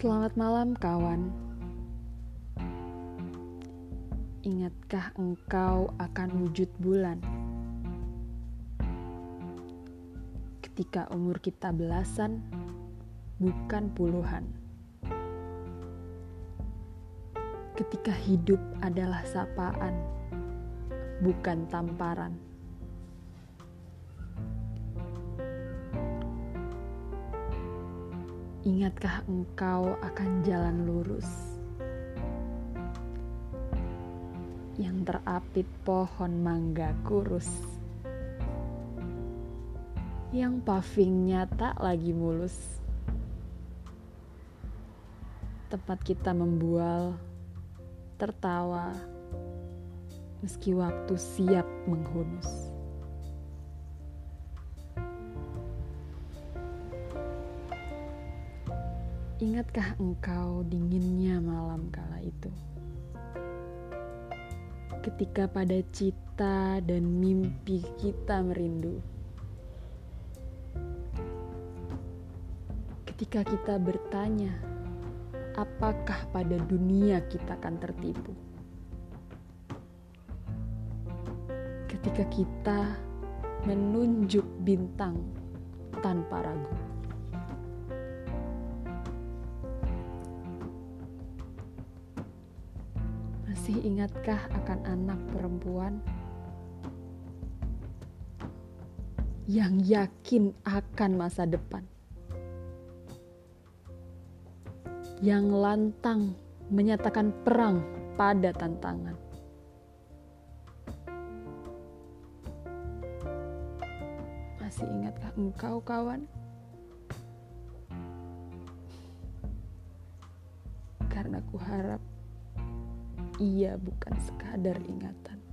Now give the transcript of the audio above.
Selamat malam, kawan. Ingatkah engkau akan wujud bulan? Ketika umur kita belasan, bukan puluhan. Ketika hidup adalah sapaan, bukan tamparan. Ingatkah engkau akan jalan lurus? Yang terapit pohon mangga kurus, yang pavingnya tak lagi mulus, tempat kita membual, tertawa, meski waktu siap menghunus. Ingatkah engkau dinginnya malam kala itu? Ketika pada cita dan mimpi kita merindu. Ketika kita bertanya, apakah pada dunia kita akan tertipu? Ketika kita menunjuk bintang tanpa ragu. Masih ingatkah akan anak perempuan yang yakin akan masa depan? Yang lantang menyatakan perang pada tantangan. Masih ingatkah engkau, kawan? Karena ku harap ia bukan sekadar ingatan.